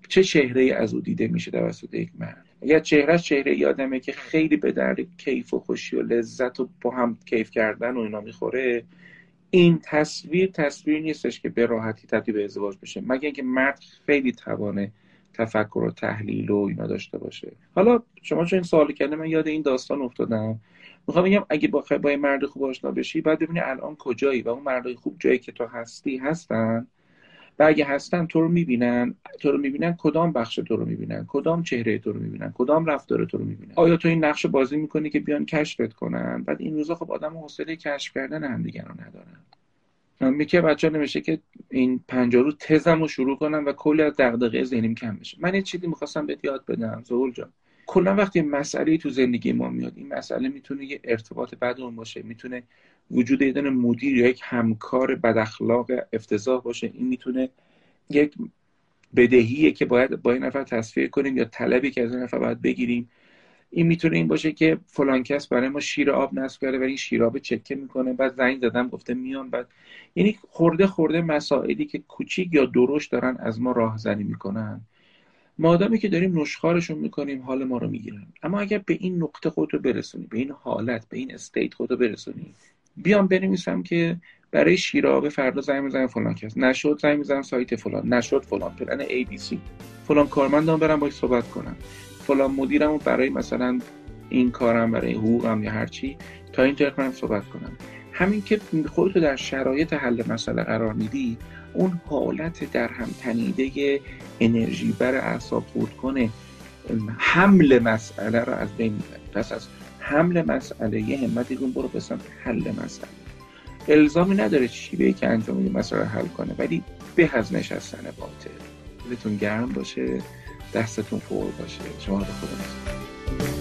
چه چهره از او دیده میشه توسط یک مرد. اگر چهرهش چهره یادمه که خیلی به درد کیف و خوشی و لذت و با هم کیف کردن و اینا می‌خوره. این تصویر تصویر نیستش که به راحتی تبدیل به ازدواج بشه. مگه اینکه مرد خیلی توانه تفکر و تحلیل و اینا داشته باشه. حالا شما چون این سوال کرده من یاد این داستان افتادم. می‌خوام بگم اگه با با مرد خوب آشنا بشی بعد ببینی الان کجایی و اون مردای خوب جایی که تو هستی هستن. و اگه هستن تو رو می‌بینن. تو رو می‌بینن کدام بخش تو رو می‌بینن؟ کدام چهره تو رو می‌بینن؟ کدام رفتار تو رو می‌بینن؟ آیا تو این نقش بازی می‌کنی که بیان کشفت کنن؟ بعد این روزا خب آدم حوصله کشف کردن همدیگه رو ندارن. میگه بچه نمیشه که این پنجاه رو تزم رو شروع کنم و کلی از دغدغه ذهنیم کم بشه. من یه چیزی می‌خواستم بهت یاد بدم زهول جان. کلا وقتی مسئله تو زندگی ما میاد این مسئله می‌تونه یه ارتباط بد اون باشه می‌تونه وجود یه مدیر یا یک همکار بد اخلاق افتضاح باشه این می‌تونه یک بدهیه که باید با این نفر تصفیه کنیم یا طلبی که از این نفر باید بگیریم. این می‌تونه این باشه که فلان کس برای ما شیر آب نصب کرده و این شیر آب چکه می‌کنه بعد زنگ زدم گفته میان بعد یعنی خورده خورده مسائلی که کوچیک یا درشت دارن از ما راهزنی می‌کنن. مادامی که داریم نشخارشون می‌کنیم حال ما رو می‌گیرن. اما اگر به این نقطه خودتو برسونی به این حالت به این استیت خودتو برسونی بیام بنویسم که برای شیرابه فردا زنگ می‌زنم فلان کس. نشد زنگ می‌زنم سایت فلان. نشد فلان. پلن سی فلان کارمندام برم باید صحبت کنم فلان مدیرم برای مثلا این کارم برای حقوقم یا هرچی تا اینجا کنم صحبت کنم. همین که خودتو در شرایط حل مسئله قرار میدی اون حالت در هم تنیده انرژی بر اعصاب خورد کنه. حمل مسئله رو از بین می‌بره. پس از حمل مسئله یه همتی کن برو به حل مسئله. الزامی نداره چی که انجام این مسئله حل کنه ولی به از نشستن باطل. دلتون گرم باشه. دستتون فور باشه. شما رو خدا